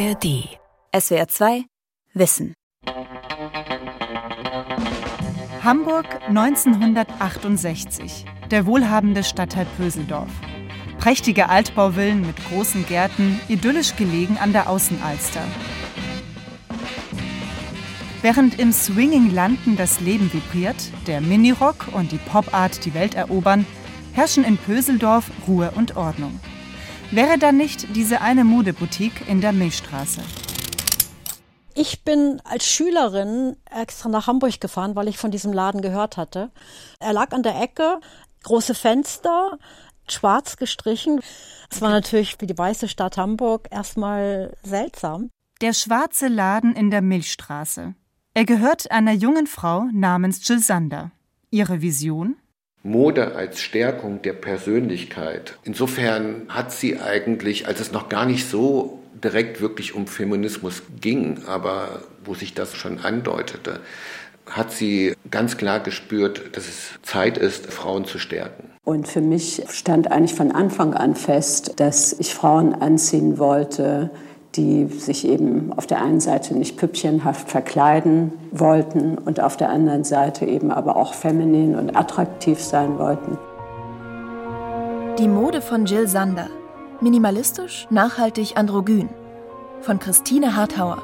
ARD. SWR 2 Wissen. Hamburg 1968. Der wohlhabende Stadtteil Pöseldorf. Prächtige Altbauvillen mit großen Gärten, idyllisch gelegen an der Außenalster. Während im Swinging Landen das Leben vibriert, der Minirock und die Popart die Welt erobern, herrschen in Pöseldorf Ruhe und Ordnung. Wäre dann nicht diese eine Modeboutique in der Milchstraße? Ich bin als Schülerin extra nach Hamburg gefahren, weil ich von diesem Laden gehört hatte. Er lag an der Ecke, große Fenster, schwarz gestrichen. Es war natürlich für die weiße Stadt Hamburg erstmal seltsam. Der schwarze Laden in der Milchstraße. Er gehört einer jungen Frau namens Jill Sander. Ihre Vision? Mode als Stärkung der Persönlichkeit. Insofern hat sie eigentlich, als es noch gar nicht so direkt wirklich um Feminismus ging, aber wo sich das schon andeutete, hat sie ganz klar gespürt, dass es Zeit ist, Frauen zu stärken. Und für mich stand eigentlich von Anfang an fest, dass ich Frauen anziehen wollte, die sich eben auf der einen Seite nicht püppchenhaft verkleiden wollten und auf der anderen Seite eben aber auch feminin und attraktiv sein wollten. Die Mode von Jill Sander. Minimalistisch, nachhaltig, androgyn. Von Christine Harthauer.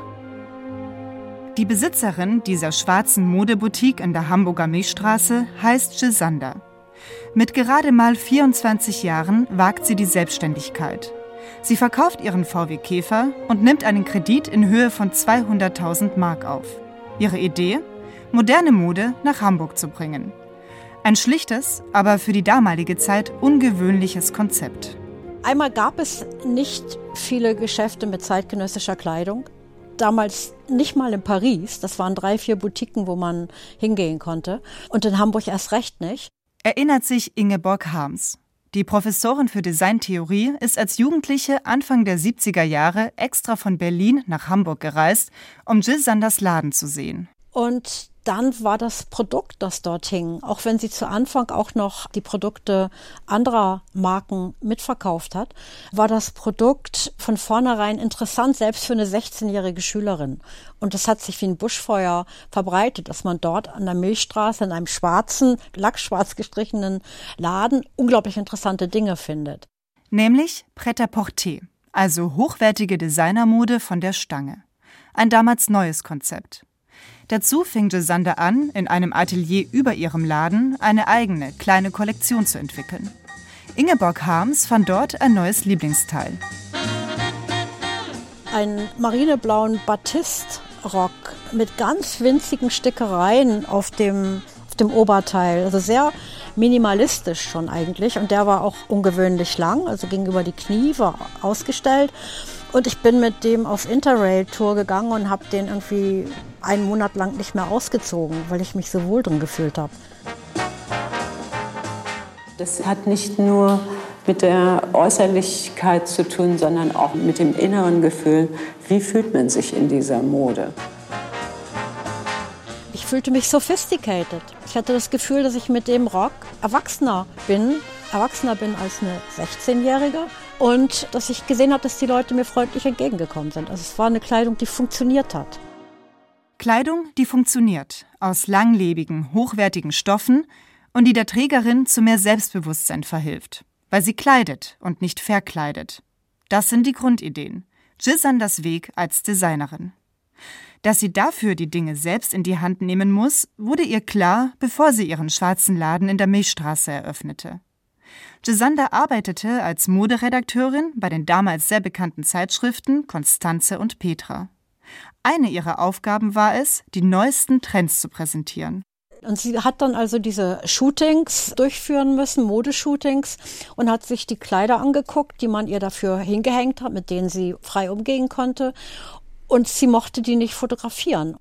Die Besitzerin dieser schwarzen Modeboutique in der Hamburger Milchstraße heißt Jill Sander. Mit gerade mal 24 Jahren wagt sie die Selbstständigkeit Sie verkauft ihren VW Käfer und nimmt einen Kredit in Höhe von 200.000 Mark auf. Ihre Idee? Moderne Mode nach Hamburg zu bringen. Ein schlichtes, aber für die damalige Zeit ungewöhnliches Konzept. Einmal gab es nicht viele Geschäfte mit zeitgenössischer Kleidung. Damals nicht mal in Paris. Das waren drei, vier Boutiquen, wo man hingehen konnte. Und in Hamburg erst recht nicht. Erinnert sich Ingeborg Harms. Die Professorin für Designtheorie ist als Jugendliche Anfang der 70er Jahre extra von Berlin nach Hamburg gereist, um Jill Sanders Laden zu sehen. Und dann war das Produkt, das dort hing, auch wenn sie zu Anfang auch noch die Produkte anderer Marken mitverkauft hat, war das Produkt von vornherein interessant, selbst für eine 16-jährige Schülerin. Und das hat sich wie ein Buschfeuer verbreitet, dass man dort an der Milchstraße in einem schwarzen, lackschwarz gestrichenen Laden unglaublich interessante Dinge findet. Nämlich Pret-à-Porter, also hochwertige Designermode von der Stange. Ein damals neues Konzept. Dazu fing Sander an, in einem Atelier über ihrem Laden eine eigene kleine Kollektion zu entwickeln. Ingeborg Harms fand dort ein neues Lieblingsteil. Einen marineblauen Batist-Rock mit ganz winzigen Stickereien auf dem, auf dem Oberteil. Also sehr minimalistisch schon eigentlich. Und der war auch ungewöhnlich lang, also ging über die Knie, war ausgestellt. Und ich bin mit dem auf Interrail-Tour gegangen und habe den irgendwie einen Monat lang nicht mehr ausgezogen, weil ich mich so wohl drin gefühlt habe. Das hat nicht nur mit der Äußerlichkeit zu tun, sondern auch mit dem inneren Gefühl, wie fühlt man sich in dieser Mode. Ich fühlte mich sophisticated. Ich hatte das Gefühl, dass ich mit dem Rock erwachsener bin, erwachsener bin als eine 16-Jährige und dass ich gesehen habe, dass die Leute mir freundlich entgegengekommen sind. Also es war eine Kleidung, die funktioniert hat. Kleidung, die funktioniert, aus langlebigen, hochwertigen Stoffen und die der Trägerin zu mehr Selbstbewusstsein verhilft, weil sie kleidet und nicht verkleidet. Das sind die Grundideen. Jill Sanders Weg als Designerin. Dass sie dafür die Dinge selbst in die Hand nehmen muss, wurde ihr klar, bevor sie ihren schwarzen Laden in der Milchstraße eröffnete. Gisander arbeitete als Moderedakteurin bei den damals sehr bekannten Zeitschriften Konstanze und Petra. Eine ihrer Aufgaben war es, die neuesten Trends zu präsentieren. Und sie hat dann also diese Shootings durchführen müssen, Modeshootings, und hat sich die Kleider angeguckt, die man ihr dafür hingehängt hat, mit denen sie frei umgehen konnte. Und sie mochte die nicht fotografieren.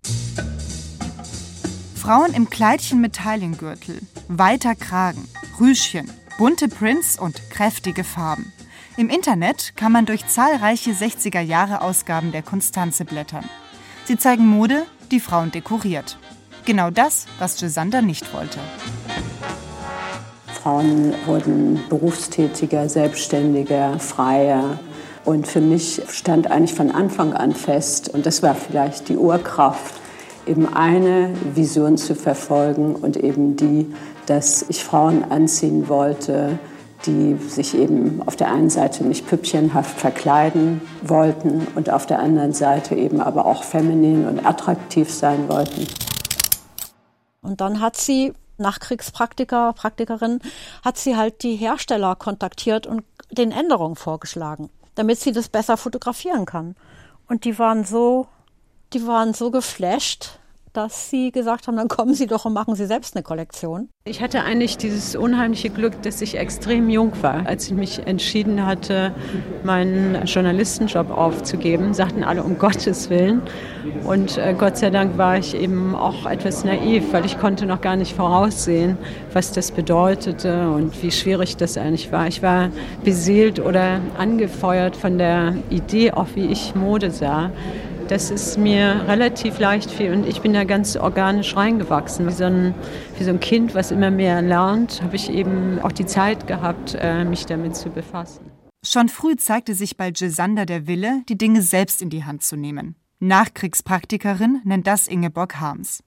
Frauen im Kleidchen mit Teilengürtel, weiter Kragen, Rüschen, bunte Prints und kräftige Farben. Im Internet kann man durch zahlreiche 60er-Jahre-Ausgaben der Konstanze blättern. Sie zeigen Mode, die Frauen dekoriert. Genau das, was Gisander nicht wollte. Frauen wurden berufstätiger, selbstständiger, freier. Und für mich stand eigentlich von Anfang an fest, und das war vielleicht die Urkraft, eben eine Vision zu verfolgen und eben die, dass ich Frauen anziehen wollte, die sich eben auf der einen Seite nicht püppchenhaft verkleiden wollten und auf der anderen Seite eben aber auch feminin und attraktiv sein wollten. Und dann hat sie Nachkriegspraktiker, Praktikerin, hat sie halt die Hersteller kontaktiert und den Änderungen vorgeschlagen, damit sie das besser fotografieren kann. Und die waren so, die waren so geflasht, dass sie gesagt haben, dann kommen Sie doch und machen Sie selbst eine Kollektion. Ich hatte eigentlich dieses unheimliche Glück, dass ich extrem jung war. Als ich mich entschieden hatte, meinen Journalistenjob aufzugeben, sagten alle um Gottes Willen. Und äh, Gott sei Dank war ich eben auch etwas naiv, weil ich konnte noch gar nicht voraussehen, was das bedeutete und wie schwierig das eigentlich war. Ich war beseelt oder angefeuert von der Idee, auch wie ich Mode sah das ist mir relativ leicht viel und ich bin da ganz organisch reingewachsen. Wie so ein, wie so ein Kind, was immer mehr lernt, habe ich eben auch die Zeit gehabt, äh, mich damit zu befassen. Schon früh zeigte sich bei Gisander der Wille, die Dinge selbst in die Hand zu nehmen. Nachkriegspraktikerin nennt das Ingeborg Harms.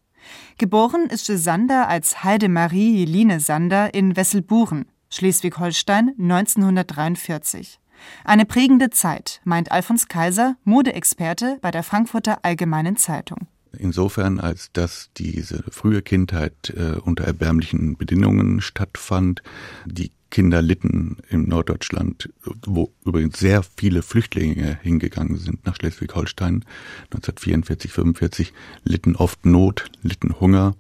Geboren ist Gisander als Heidemarie Jeline Sander in Wesselburen, Schleswig-Holstein 1943. Eine prägende Zeit, meint Alfons Kaiser, Modeexperte bei der Frankfurter Allgemeinen Zeitung. Insofern, als dass diese frühe Kindheit äh, unter erbärmlichen Bedingungen stattfand. Die Kinder litten in Norddeutschland, wo übrigens sehr viele Flüchtlinge hingegangen sind nach Schleswig-Holstein 1944, 45, litten oft Not, litten Hunger.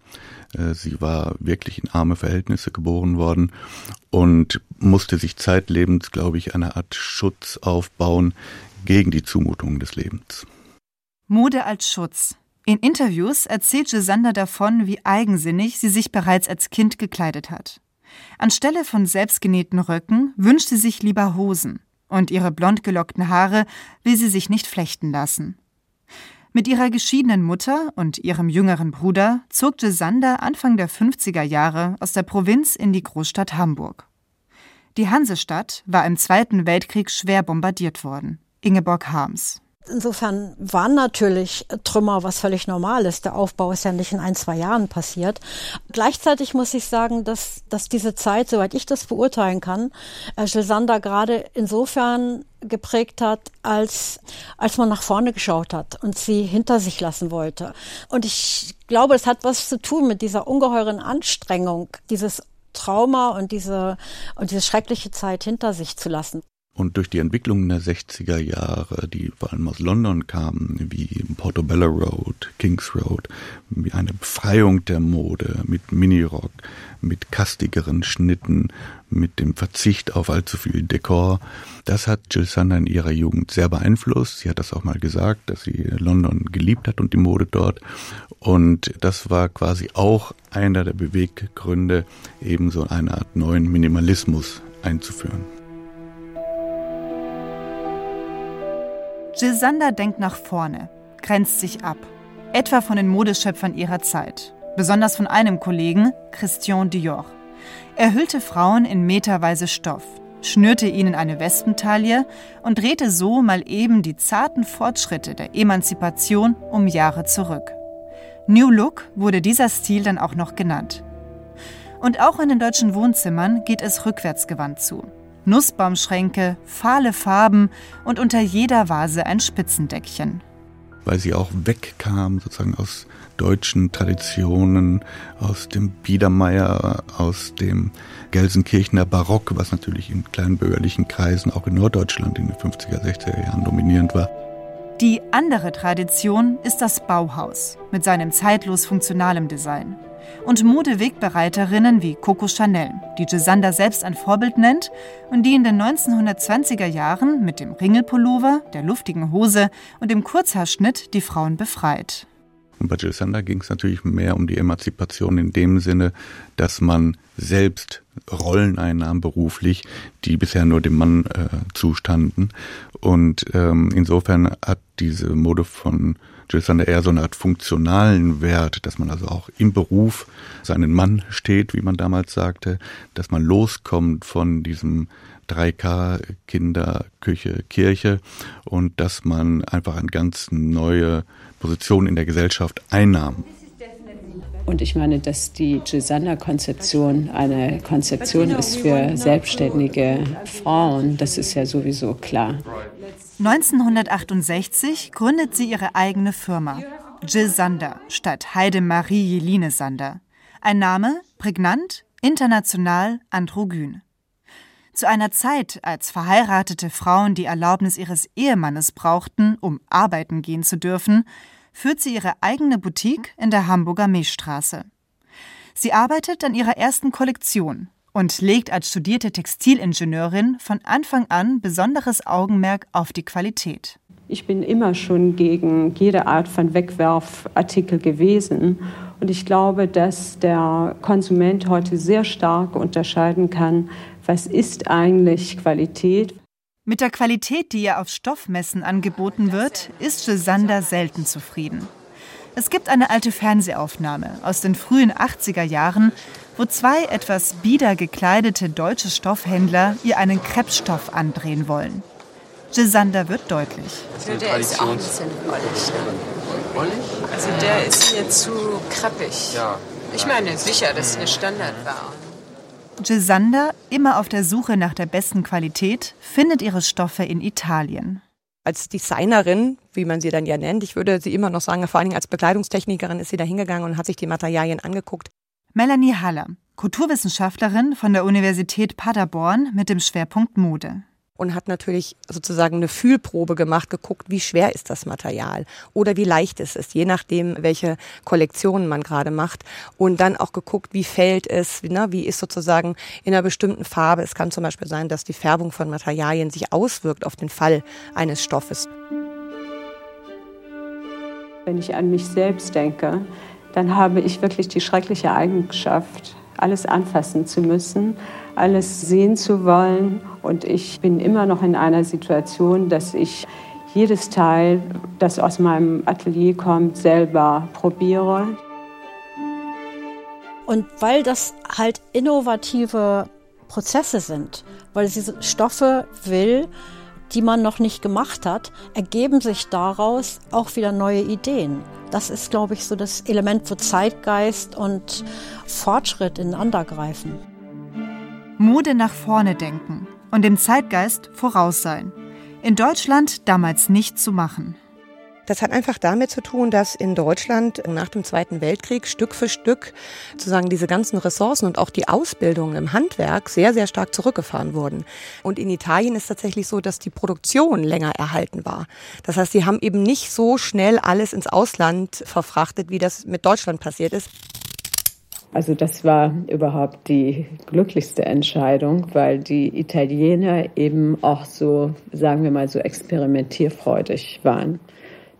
Äh, sie war wirklich in arme Verhältnisse geboren worden und musste sich zeitlebens, glaube ich, eine Art Schutz aufbauen gegen die Zumutungen des Lebens. Mode als Schutz. In Interviews erzählt Gisander davon, wie eigensinnig sie sich bereits als Kind gekleidet hat. Anstelle von selbstgenähten Röcken wünscht sie sich lieber Hosen, und ihre blond gelockten Haare will sie sich nicht flechten lassen. Mit ihrer geschiedenen Mutter und ihrem jüngeren Bruder zog Gisander Anfang der 50er Jahre aus der Provinz in die Großstadt Hamburg. Die Hansestadt war im Zweiten Weltkrieg schwer bombardiert worden. Ingeborg Harms. Insofern waren natürlich Trümmer was völlig Normales. Der Aufbau ist ja nicht in ein, zwei Jahren passiert. Gleichzeitig muss ich sagen, dass, dass diese Zeit, soweit ich das beurteilen kann, äh, Gisander gerade insofern geprägt hat, als, als man nach vorne geschaut hat und sie hinter sich lassen wollte. Und ich glaube, es hat was zu tun mit dieser ungeheuren Anstrengung, dieses Trauma und diese, und diese schreckliche Zeit hinter sich zu lassen. Und durch die Entwicklung der 60er Jahre, die vor allem aus London kamen, wie Portobello Road, Kings Road, wie eine Befreiung der Mode mit Minirock, mit kastigeren Schnitten, mit dem Verzicht auf allzu viel Dekor, das hat Jill Sander in ihrer Jugend sehr beeinflusst. Sie hat das auch mal gesagt, dass sie London geliebt hat und die Mode dort. Und das war quasi auch einer der Beweggründe, eben so eine Art neuen Minimalismus einzuführen. Jill Sander denkt nach vorne, grenzt sich ab. Etwa von den Modeschöpfern ihrer Zeit. Besonders von einem Kollegen, Christian Dior. Er hüllte Frauen in meterweise Stoff, schnürte ihnen eine Wespentaille und drehte so mal eben die zarten Fortschritte der Emanzipation um Jahre zurück. New Look wurde dieser Stil dann auch noch genannt. Und auch in den deutschen Wohnzimmern geht es rückwärtsgewandt zu. Nussbaumschränke, fahle Farben und unter jeder Vase ein Spitzendeckchen. Weil sie auch wegkam sozusagen aus deutschen Traditionen, aus dem Biedermeier, aus dem Gelsenkirchener Barock, was natürlich in kleinbürgerlichen Kreisen auch in Norddeutschland in den 50er, 60er Jahren dominierend war. Die andere Tradition ist das Bauhaus mit seinem zeitlos funktionalen Design und Modewegbereiterinnen wie Coco Chanel, die Gisander selbst ein Vorbild nennt und die in den 1920er Jahren mit dem Ringelpullover, der luftigen Hose und dem Kurzhaarschnitt die Frauen befreit. Und bei Jill Sander ging es natürlich mehr um die Emanzipation in dem Sinne, dass man selbst Rollen einnahm beruflich, die bisher nur dem Mann äh, zustanden. Und ähm, insofern hat diese Mode von Jill Sander eher so eine Art funktionalen Wert, dass man also auch im Beruf seinen Mann steht, wie man damals sagte, dass man loskommt von diesem 3K, Kinder, Küche, Kirche und dass man einfach eine ganz neue Position in der Gesellschaft einnahm. Und ich meine, dass die Gisanna-Konzeption eine Konzeption ist für selbstständige Frauen, das ist ja sowieso klar. 1968 gründet sie ihre eigene Firma, Jill Sander, statt Heidemarie Jeline Sander. Ein Name, prägnant, international, androgyn. Zu einer Zeit, als verheiratete Frauen die Erlaubnis ihres Ehemannes brauchten, um arbeiten gehen zu dürfen, führt sie ihre eigene Boutique in der Hamburger Milchstraße. Sie arbeitet an ihrer ersten Kollektion und legt als studierte Textilingenieurin von Anfang an besonderes Augenmerk auf die Qualität. Ich bin immer schon gegen jede Art von Wegwerfartikel gewesen. Und ich glaube, dass der Konsument heute sehr stark unterscheiden kann, was ist eigentlich Qualität, mit der Qualität, die ihr auf Stoffmessen angeboten wird, ist Gisander selten zufrieden. Es gibt eine alte Fernsehaufnahme aus den frühen 80er Jahren, wo zwei etwas bieder gekleidete deutsche Stoffhändler ihr einen Krebsstoff andrehen wollen. Gisander wird deutlich. Also der ist auch ein bisschen ollig. Ne? Also der ist mir zu krappig. Ich meine sicher, dass es Standard war. Gisander, immer auf der Suche nach der besten Qualität, findet ihre Stoffe in Italien. Als Designerin, wie man sie dann ja nennt, ich würde sie immer noch sagen, vor allen Dingen als Bekleidungstechnikerin ist sie da hingegangen und hat sich die Materialien angeguckt. Melanie Haller, Kulturwissenschaftlerin von der Universität Paderborn mit dem Schwerpunkt Mode und hat natürlich sozusagen eine Fühlprobe gemacht, geguckt, wie schwer ist das Material oder wie leicht ist es, je nachdem, welche Kollektionen man gerade macht. Und dann auch geguckt, wie fällt es, ne, wie ist sozusagen in einer bestimmten Farbe. Es kann zum Beispiel sein, dass die Färbung von Materialien sich auswirkt auf den Fall eines Stoffes. Wenn ich an mich selbst denke, dann habe ich wirklich die schreckliche Eigenschaft, alles anfassen zu müssen, alles sehen zu wollen. Und ich bin immer noch in einer Situation, dass ich jedes Teil, das aus meinem Atelier kommt, selber probiere. Und weil das halt innovative Prozesse sind, weil sie Stoffe will, die man noch nicht gemacht hat, ergeben sich daraus auch wieder neue Ideen. Das ist, glaube ich, so das Element, wo Zeitgeist und Fortschritt ineinander greifen. Mode nach vorne denken und dem Zeitgeist voraus sein. In Deutschland damals nicht zu machen. Das hat einfach damit zu tun, dass in Deutschland nach dem Zweiten Weltkrieg Stück für Stück sozusagen diese ganzen Ressourcen und auch die Ausbildung im Handwerk sehr, sehr stark zurückgefahren wurden. Und in Italien ist tatsächlich so, dass die Produktion länger erhalten war. Das heißt, sie haben eben nicht so schnell alles ins Ausland verfrachtet, wie das mit Deutschland passiert ist. Also das war überhaupt die glücklichste Entscheidung, weil die Italiener eben auch so, sagen wir mal, so experimentierfreudig waren.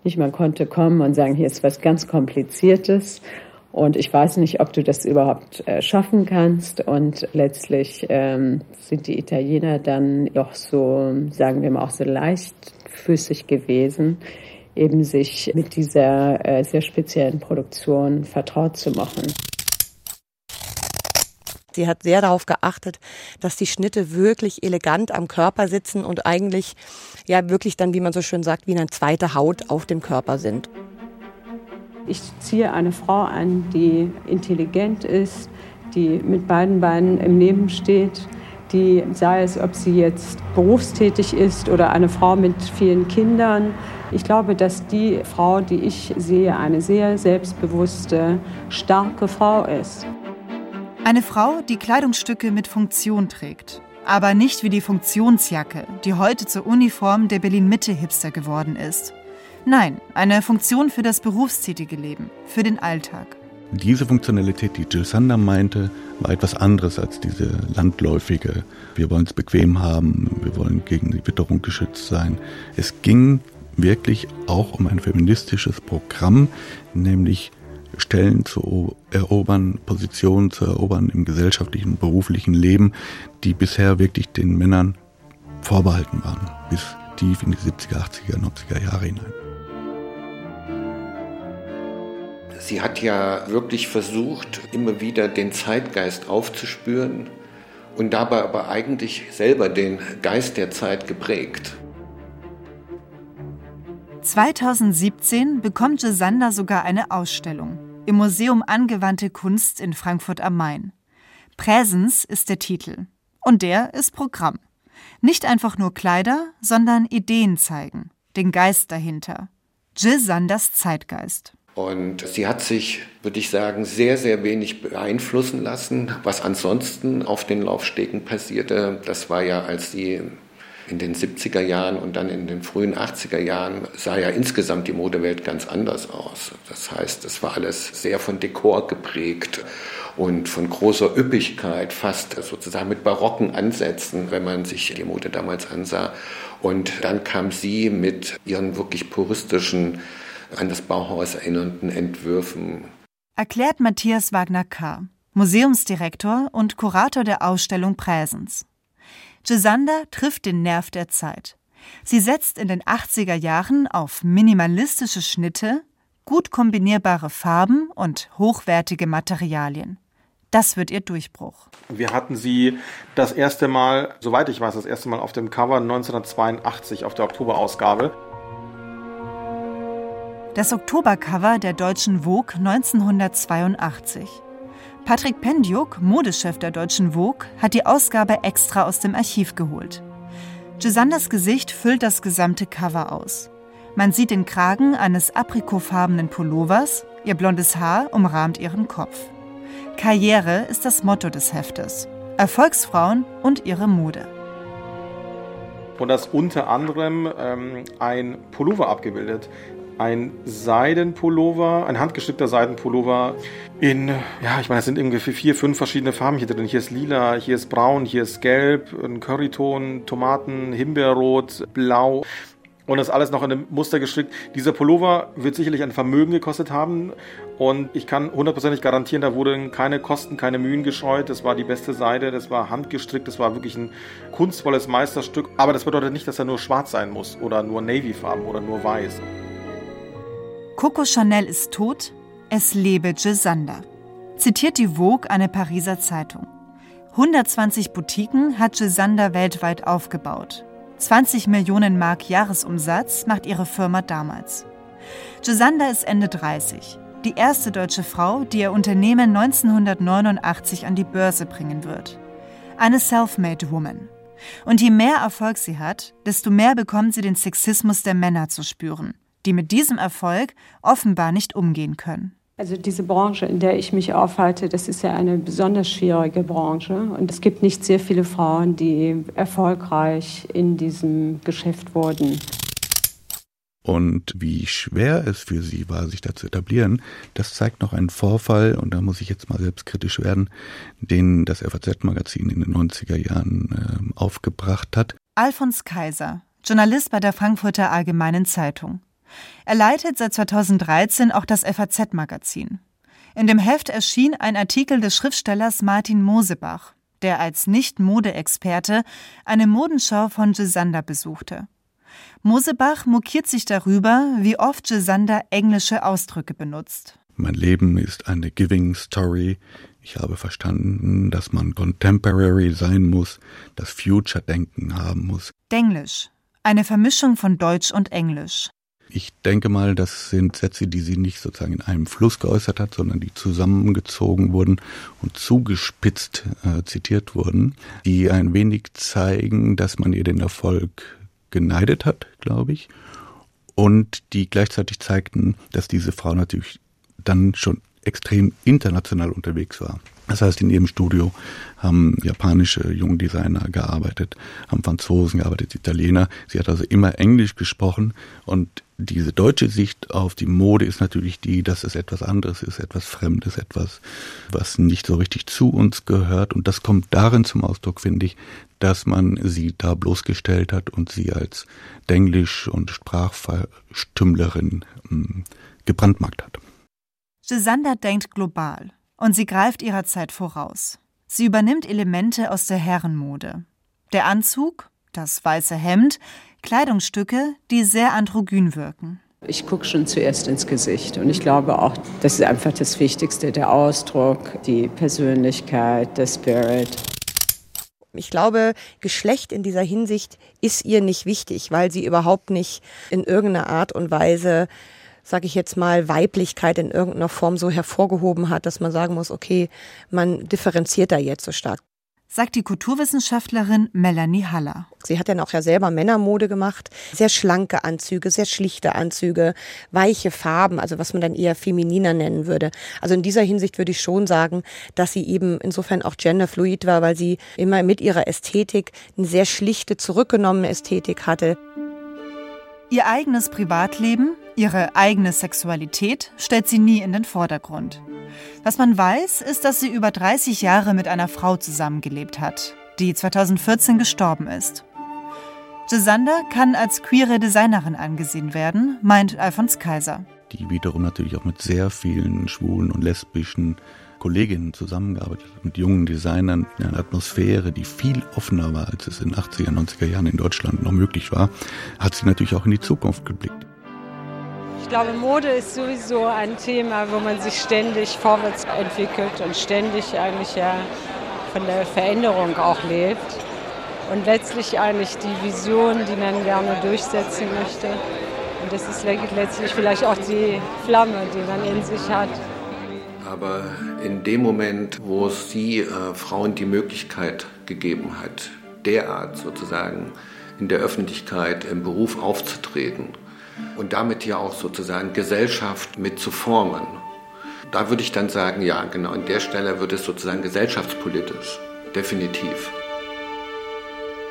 Nicht, man konnte kommen und sagen, hier ist was ganz Kompliziertes und ich weiß nicht, ob du das überhaupt äh, schaffen kannst. Und letztlich ähm, sind die Italiener dann doch so, sagen wir mal, auch so leichtfüßig gewesen, eben sich mit dieser äh, sehr speziellen Produktion vertraut zu machen. Sie hat sehr darauf geachtet, dass die Schnitte wirklich elegant am Körper sitzen und eigentlich ja wirklich dann, wie man so schön sagt, wie eine zweite Haut auf dem Körper sind. Ich ziehe eine Frau an, die intelligent ist, die mit beiden Beinen im Leben steht, die, sei es, ob sie jetzt berufstätig ist oder eine Frau mit vielen Kindern. Ich glaube, dass die Frau, die ich sehe, eine sehr selbstbewusste, starke Frau ist. Eine Frau, die Kleidungsstücke mit Funktion trägt. Aber nicht wie die Funktionsjacke, die heute zur Uniform der Berlin-Mitte-Hipster geworden ist. Nein, eine Funktion für das berufstätige Leben, für den Alltag. Diese Funktionalität, die Jill Sander meinte, war etwas anderes als diese landläufige, wir wollen es bequem haben, wir wollen gegen die Witterung geschützt sein. Es ging wirklich auch um ein feministisches Programm, nämlich Stellen zu erobern, Positionen zu erobern im gesellschaftlichen, beruflichen Leben, die bisher wirklich den Männern vorbehalten waren, bis tief in die 70er, 80er, 90er Jahre hinein. Sie hat ja wirklich versucht, immer wieder den Zeitgeist aufzuspüren und dabei aber eigentlich selber den Geist der Zeit geprägt. 2017 bekommt Gesander sogar eine Ausstellung im Museum Angewandte Kunst in Frankfurt am Main. Präsens ist der Titel. Und der ist Programm. Nicht einfach nur Kleider, sondern Ideen zeigen, den Geist dahinter. Jill Sanders Zeitgeist. Und sie hat sich, würde ich sagen, sehr, sehr wenig beeinflussen lassen, was ansonsten auf den Laufstegen passierte. Das war ja, als sie in den 70er Jahren und dann in den frühen 80er Jahren sah ja insgesamt die Modewelt ganz anders aus. Das heißt, es war alles sehr von Dekor geprägt und von großer Üppigkeit, fast sozusagen mit barocken Ansätzen, wenn man sich die Mode damals ansah. Und dann kam sie mit ihren wirklich puristischen, an das Bauhaus erinnernden Entwürfen. Erklärt Matthias Wagner-K., Museumsdirektor und Kurator der Ausstellung Präsens. Gisander trifft den Nerv der Zeit. Sie setzt in den 80er Jahren auf minimalistische Schnitte, gut kombinierbare Farben und hochwertige Materialien. Das wird ihr Durchbruch. Wir hatten sie das erste Mal, soweit ich weiß, das erste Mal auf dem Cover 1982 auf der Oktoberausgabe. Das Oktobercover der deutschen Vogue 1982. Patrick Pendiuk, Modechef der deutschen Vogue, hat die Ausgabe extra aus dem Archiv geholt. Gisanders Gesicht füllt das gesamte Cover aus. Man sieht den Kragen eines aprikotfarbenen Pullovers, ihr blondes Haar umrahmt ihren Kopf. Karriere ist das Motto des Heftes. Erfolgsfrauen und ihre Mode. Und das unter anderem ähm, ein Pullover abgebildet. Ein Seidenpullover, ein handgestickter Seidenpullover in, ja, ich meine, es sind irgendwie vier, fünf verschiedene Farben hier drin. Hier ist lila, hier ist braun, hier ist gelb, ein Curryton, Tomaten, Himbeerrot, blau und das alles noch in einem Muster gestrickt. Dieser Pullover wird sicherlich ein Vermögen gekostet haben und ich kann hundertprozentig garantieren, da wurden keine Kosten, keine Mühen gescheut. Das war die beste Seide, das war handgestrickt, das war wirklich ein kunstvolles Meisterstück. Aber das bedeutet nicht, dass er nur schwarz sein muss oder nur Navy-Farben oder nur weiß. Coco Chanel ist tot, es lebe Gisander. Zitiert die Vogue eine Pariser Zeitung. 120 Boutiquen hat Gisander weltweit aufgebaut. 20 Millionen Mark Jahresumsatz macht ihre Firma damals. Gisander ist Ende 30, die erste deutsche Frau, die ihr Unternehmen 1989 an die Börse bringen wird. Eine Self-Made Woman. Und je mehr Erfolg sie hat, desto mehr bekommt sie den Sexismus der Männer zu spüren, die mit diesem Erfolg offenbar nicht umgehen können. Also diese Branche, in der ich mich aufhalte, das ist ja eine besonders schwierige Branche. Und es gibt nicht sehr viele Frauen, die erfolgreich in diesem Geschäft wurden. Und wie schwer es für sie war, sich da zu etablieren, das zeigt noch ein Vorfall, und da muss ich jetzt mal selbstkritisch werden, den das FAZ-Magazin in den 90er Jahren äh, aufgebracht hat. Alfons Kaiser, Journalist bei der Frankfurter Allgemeinen Zeitung. Er leitet seit 2013 auch das FAZ-Magazin. In dem Heft erschien ein Artikel des Schriftstellers Martin Mosebach, der als Nicht-Mode-Experte eine Modenschau von Gisander besuchte. Mosebach mokiert sich darüber, wie oft Gisander englische Ausdrücke benutzt. Mein Leben ist eine Giving Story. Ich habe verstanden, dass man contemporary sein muss, das Future-Denken haben muss. Denglisch. Eine Vermischung von Deutsch und Englisch. Ich denke mal, das sind Sätze, die sie nicht sozusagen in einem Fluss geäußert hat, sondern die zusammengezogen wurden und zugespitzt äh, zitiert wurden, die ein wenig zeigen, dass man ihr den Erfolg geneidet hat, glaube ich, und die gleichzeitig zeigten, dass diese Frau natürlich dann schon extrem international unterwegs war. Das heißt, in ihrem Studio haben japanische Jungdesigner gearbeitet, haben Franzosen gearbeitet, Italiener. Sie hat also immer Englisch gesprochen und diese deutsche Sicht auf die Mode ist natürlich die, dass es etwas anderes ist, etwas Fremdes, etwas, was nicht so richtig zu uns gehört. Und das kommt darin zum Ausdruck, finde ich, dass man sie da bloßgestellt hat und sie als Denglisch- und Sprachverstümmlerin hm, gebrandmarkt hat. Gisander denkt global und sie greift ihrer Zeit voraus. Sie übernimmt Elemente aus der Herrenmode. Der Anzug, das weiße Hemd, Kleidungsstücke, die sehr androgyn wirken. Ich gucke schon zuerst ins Gesicht und ich glaube auch, das ist einfach das Wichtigste, der Ausdruck, die Persönlichkeit, der Spirit. Ich glaube, Geschlecht in dieser Hinsicht ist ihr nicht wichtig, weil sie überhaupt nicht in irgendeiner Art und Weise sage ich jetzt mal, Weiblichkeit in irgendeiner Form so hervorgehoben hat, dass man sagen muss, okay, man differenziert da jetzt so stark sagt die Kulturwissenschaftlerin Melanie Haller. Sie hat dann auch ja selber Männermode gemacht. Sehr schlanke Anzüge, sehr schlichte Anzüge, weiche Farben, also was man dann eher femininer nennen würde. Also in dieser Hinsicht würde ich schon sagen, dass sie eben insofern auch genderfluid war, weil sie immer mit ihrer Ästhetik eine sehr schlichte, zurückgenommene Ästhetik hatte. Ihr eigenes Privatleben, ihre eigene Sexualität stellt sie nie in den Vordergrund. Was man weiß, ist, dass sie über 30 Jahre mit einer Frau zusammengelebt hat, die 2014 gestorben ist. Gisander kann als queere Designerin angesehen werden, meint Alfons Kaiser. Die wiederum natürlich auch mit sehr vielen schwulen und lesbischen Kolleginnen zusammengearbeitet hat, mit jungen Designern in einer Atmosphäre, die viel offener war, als es in 80er, 90er Jahren in Deutschland noch möglich war, hat sie natürlich auch in die Zukunft geblickt. Ich glaube, Mode ist sowieso ein Thema, wo man sich ständig vorwärts entwickelt und ständig eigentlich ja von der Veränderung auch lebt. Und letztlich eigentlich die Vision, die man gerne durchsetzen möchte. Und das ist letztlich vielleicht auch die Flamme, die man in sich hat. Aber in dem Moment, wo sie äh, Frauen die Möglichkeit gegeben hat, derart sozusagen in der Öffentlichkeit im Beruf aufzutreten, und damit ja auch sozusagen Gesellschaft mit zu formen. Da würde ich dann sagen, ja, genau an der Stelle wird es sozusagen gesellschaftspolitisch, definitiv.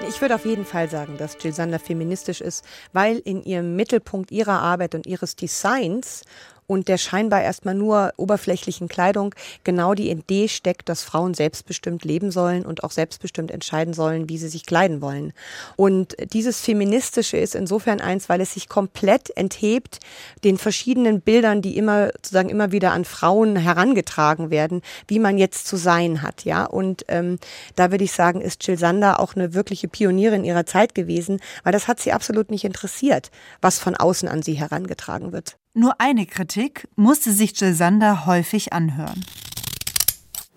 Ich würde auf jeden Fall sagen, dass Jill Sander feministisch ist, weil in ihrem Mittelpunkt ihrer Arbeit und ihres Designs und der scheinbar erstmal nur oberflächlichen Kleidung genau die Idee steckt, dass Frauen selbstbestimmt leben sollen und auch selbstbestimmt entscheiden sollen, wie sie sich kleiden wollen. Und dieses Feministische ist insofern eins, weil es sich komplett enthebt den verschiedenen Bildern, die immer sozusagen immer wieder an Frauen herangetragen werden, wie man jetzt zu sein hat, ja. Und ähm, da würde ich sagen, ist Jill Sander auch eine wirkliche Pionierin ihrer Zeit gewesen, weil das hat sie absolut nicht interessiert, was von außen an sie herangetragen wird. Nur eine Kritik musste sich Jill Sander häufig anhören.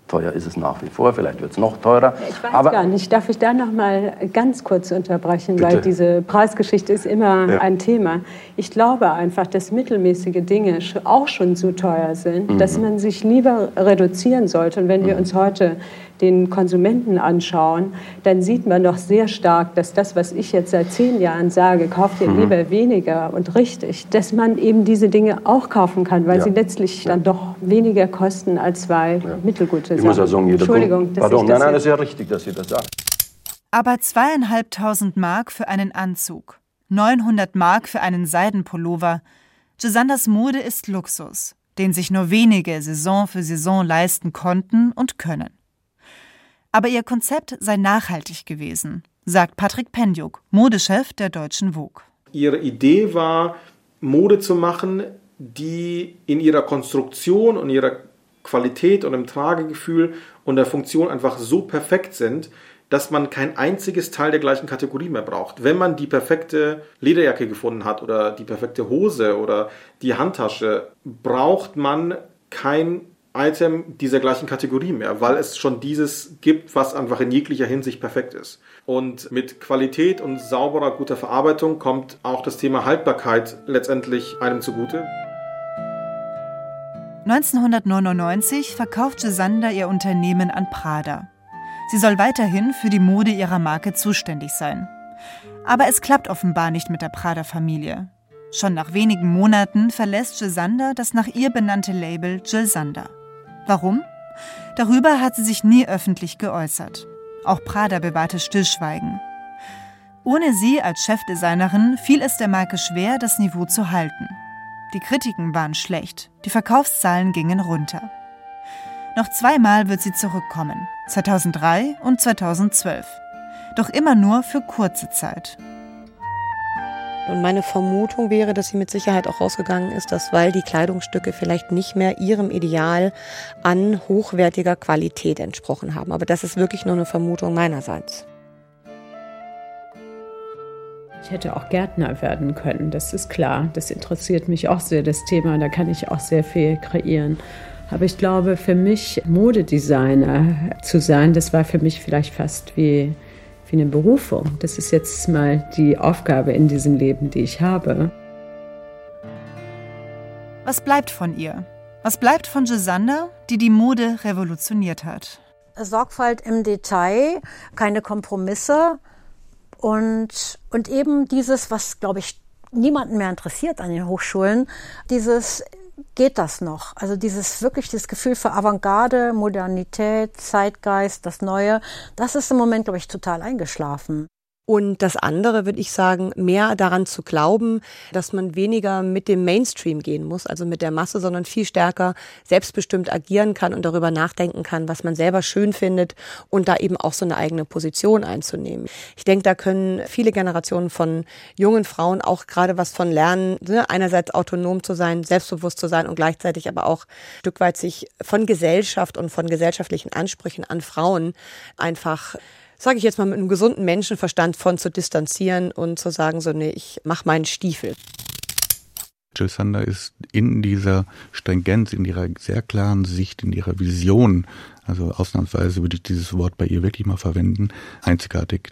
Teuer ist es nach wie vor, vielleicht wird es noch teurer. Ich weiß Aber gar nicht. Darf ich da noch mal ganz kurz unterbrechen, bitte. weil diese Preisgeschichte ist immer ja. ein Thema. Ich glaube einfach, dass mittelmäßige Dinge auch schon zu teuer sind, mhm. dass man sich lieber reduzieren sollte. Und wenn wir mhm. uns heute den Konsumenten anschauen, dann sieht man doch sehr stark, dass das, was ich jetzt seit zehn Jahren sage, kauft ihr mhm. lieber weniger und richtig, dass man eben diese Dinge auch kaufen kann, weil ja. sie letztlich ja. dann doch weniger kosten als zwei ja. mittelgute Sachen. Ich muss ja sagen, jeder Entschuldigung, dass Pardon, nein, nein, das ist ja richtig, dass Sie das sagen. Aber zweieinhalbtausend Mark für einen Anzug, 900 Mark für einen Seidenpullover. Gisanders Mode ist Luxus, den sich nur wenige Saison für Saison leisten konnten und können. Aber ihr Konzept sei nachhaltig gewesen, sagt Patrick Penjuk, Modechef der deutschen Vogue. Ihre Idee war, Mode zu machen, die in ihrer Konstruktion und ihrer Qualität und im Tragegefühl und der Funktion einfach so perfekt sind, dass man kein einziges Teil der gleichen Kategorie mehr braucht. Wenn man die perfekte Lederjacke gefunden hat oder die perfekte Hose oder die Handtasche, braucht man kein Item dieser gleichen Kategorie mehr, weil es schon dieses gibt, was einfach in jeglicher Hinsicht perfekt ist. Und mit Qualität und sauberer, guter Verarbeitung kommt auch das Thema Haltbarkeit letztendlich einem zugute. 1999 verkauft Sander ihr Unternehmen an Prada. Sie soll weiterhin für die Mode ihrer Marke zuständig sein. Aber es klappt offenbar nicht mit der Prada-Familie. Schon nach wenigen Monaten verlässt Jill das nach ihr benannte Label Jill. Warum? Darüber hat sie sich nie öffentlich geäußert. Auch Prada bewahrte Stillschweigen. Ohne sie als Chefdesignerin fiel es der Marke schwer, das Niveau zu halten. Die Kritiken waren schlecht, die Verkaufszahlen gingen runter. Noch zweimal wird sie zurückkommen, 2003 und 2012. Doch immer nur für kurze Zeit. Und meine Vermutung wäre, dass sie mit Sicherheit auch rausgegangen ist, dass weil die Kleidungsstücke vielleicht nicht mehr ihrem Ideal an hochwertiger Qualität entsprochen haben. Aber das ist wirklich nur eine Vermutung meinerseits. Ich hätte auch Gärtner werden können, das ist klar. Das interessiert mich auch sehr, das Thema. Da kann ich auch sehr viel kreieren. Aber ich glaube, für mich Modedesigner zu sein, das war für mich vielleicht fast wie, wie eine Berufung. Das ist jetzt mal die Aufgabe in diesem Leben, die ich habe. Was bleibt von ihr? Was bleibt von Gisander, die die Mode revolutioniert hat? Sorgfalt im Detail, keine Kompromisse und, und eben dieses, was, glaube ich, niemanden mehr interessiert an den Hochschulen, dieses geht das noch? Also dieses wirklich das Gefühl für Avantgarde, Modernität, Zeitgeist, das Neue, das ist im Moment, glaube ich, total eingeschlafen. Und das andere, würde ich sagen, mehr daran zu glauben, dass man weniger mit dem Mainstream gehen muss, also mit der Masse, sondern viel stärker selbstbestimmt agieren kann und darüber nachdenken kann, was man selber schön findet und da eben auch so eine eigene Position einzunehmen. Ich denke, da können viele Generationen von jungen Frauen auch gerade was von lernen, ne? einerseits autonom zu sein, selbstbewusst zu sein und gleichzeitig aber auch ein Stück weit sich von Gesellschaft und von gesellschaftlichen Ansprüchen an Frauen einfach sage ich jetzt mal, mit einem gesunden Menschenverstand von zu distanzieren und zu sagen, so, nee, ich mach meinen Stiefel. Jill Sander ist in dieser Stringenz, in ihrer sehr klaren Sicht, in ihrer Vision, also ausnahmsweise würde ich dieses Wort bei ihr wirklich mal verwenden, einzigartig.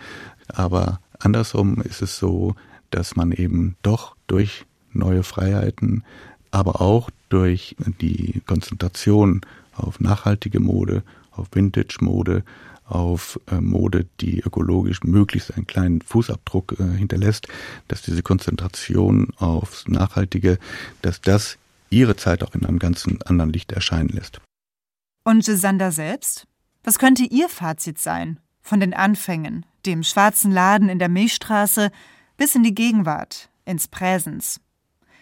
Aber andersrum ist es so, dass man eben doch durch neue Freiheiten, aber auch durch die Konzentration auf nachhaltige Mode, auf Vintage-Mode, auf äh, Mode, die ökologisch möglichst einen kleinen Fußabdruck äh, hinterlässt, dass diese Konzentration aufs Nachhaltige, dass das ihre Zeit auch in einem ganz anderen Licht erscheinen lässt. Und Gisander selbst? Was könnte Ihr Fazit sein? Von den Anfängen, dem schwarzen Laden in der Milchstraße bis in die Gegenwart, ins Präsens.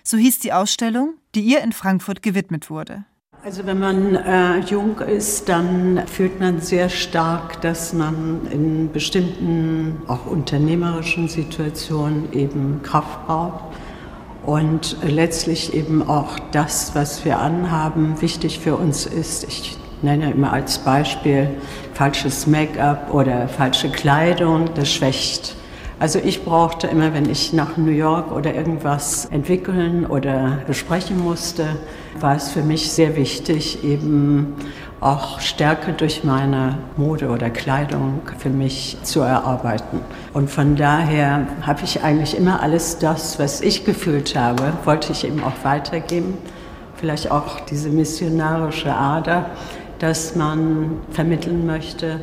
So hieß die Ausstellung, die ihr in Frankfurt gewidmet wurde. Also wenn man äh, jung ist, dann fühlt man sehr stark, dass man in bestimmten, auch unternehmerischen Situationen eben Kraft braucht. Und letztlich eben auch das, was wir anhaben, wichtig für uns ist. Ich nenne immer als Beispiel falsches Make-up oder falsche Kleidung, das schwächt also ich brauchte immer, wenn ich nach New York oder irgendwas entwickeln oder besprechen musste, war es für mich sehr wichtig, eben auch Stärke durch meine Mode oder Kleidung für mich zu erarbeiten. Und von daher habe ich eigentlich immer alles das, was ich gefühlt habe, wollte ich eben auch weitergeben. Vielleicht auch diese missionarische Ader, dass man vermitteln möchte.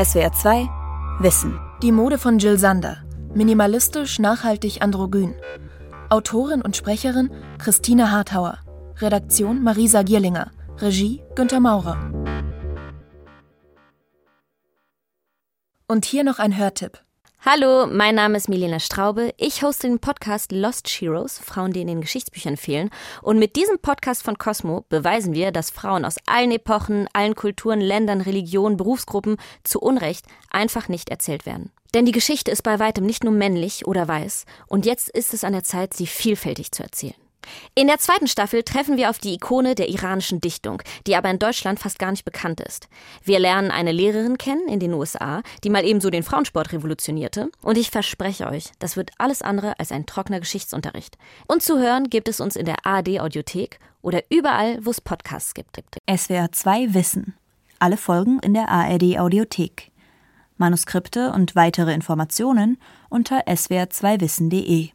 SWR 2 Wissen die Mode von Jill Sander. Minimalistisch, nachhaltig, androgyn. Autorin und Sprecherin Christine Harthauer. Redaktion Marisa Gierlinger. Regie Günter Maurer. Und hier noch ein Hörtipp. Hallo, mein Name ist Milena Straube. Ich hoste den Podcast Lost Heroes, Frauen, die in den Geschichtsbüchern fehlen. Und mit diesem Podcast von Cosmo beweisen wir, dass Frauen aus allen Epochen, allen Kulturen, Ländern, Religionen, Berufsgruppen zu Unrecht einfach nicht erzählt werden. Denn die Geschichte ist bei weitem nicht nur männlich oder weiß. Und jetzt ist es an der Zeit, sie vielfältig zu erzählen. In der zweiten Staffel treffen wir auf die Ikone der iranischen Dichtung, die aber in Deutschland fast gar nicht bekannt ist. Wir lernen eine Lehrerin kennen in den USA, die mal ebenso den Frauensport revolutionierte. Und ich verspreche euch, das wird alles andere als ein trockener Geschichtsunterricht. Und zu hören gibt es uns in der ARD Audiothek oder überall, wo es Podcasts gibt. SWR 2 Wissen. Alle Folgen in der ARD Audiothek. Manuskripte und weitere Informationen unter swr2wissen.de.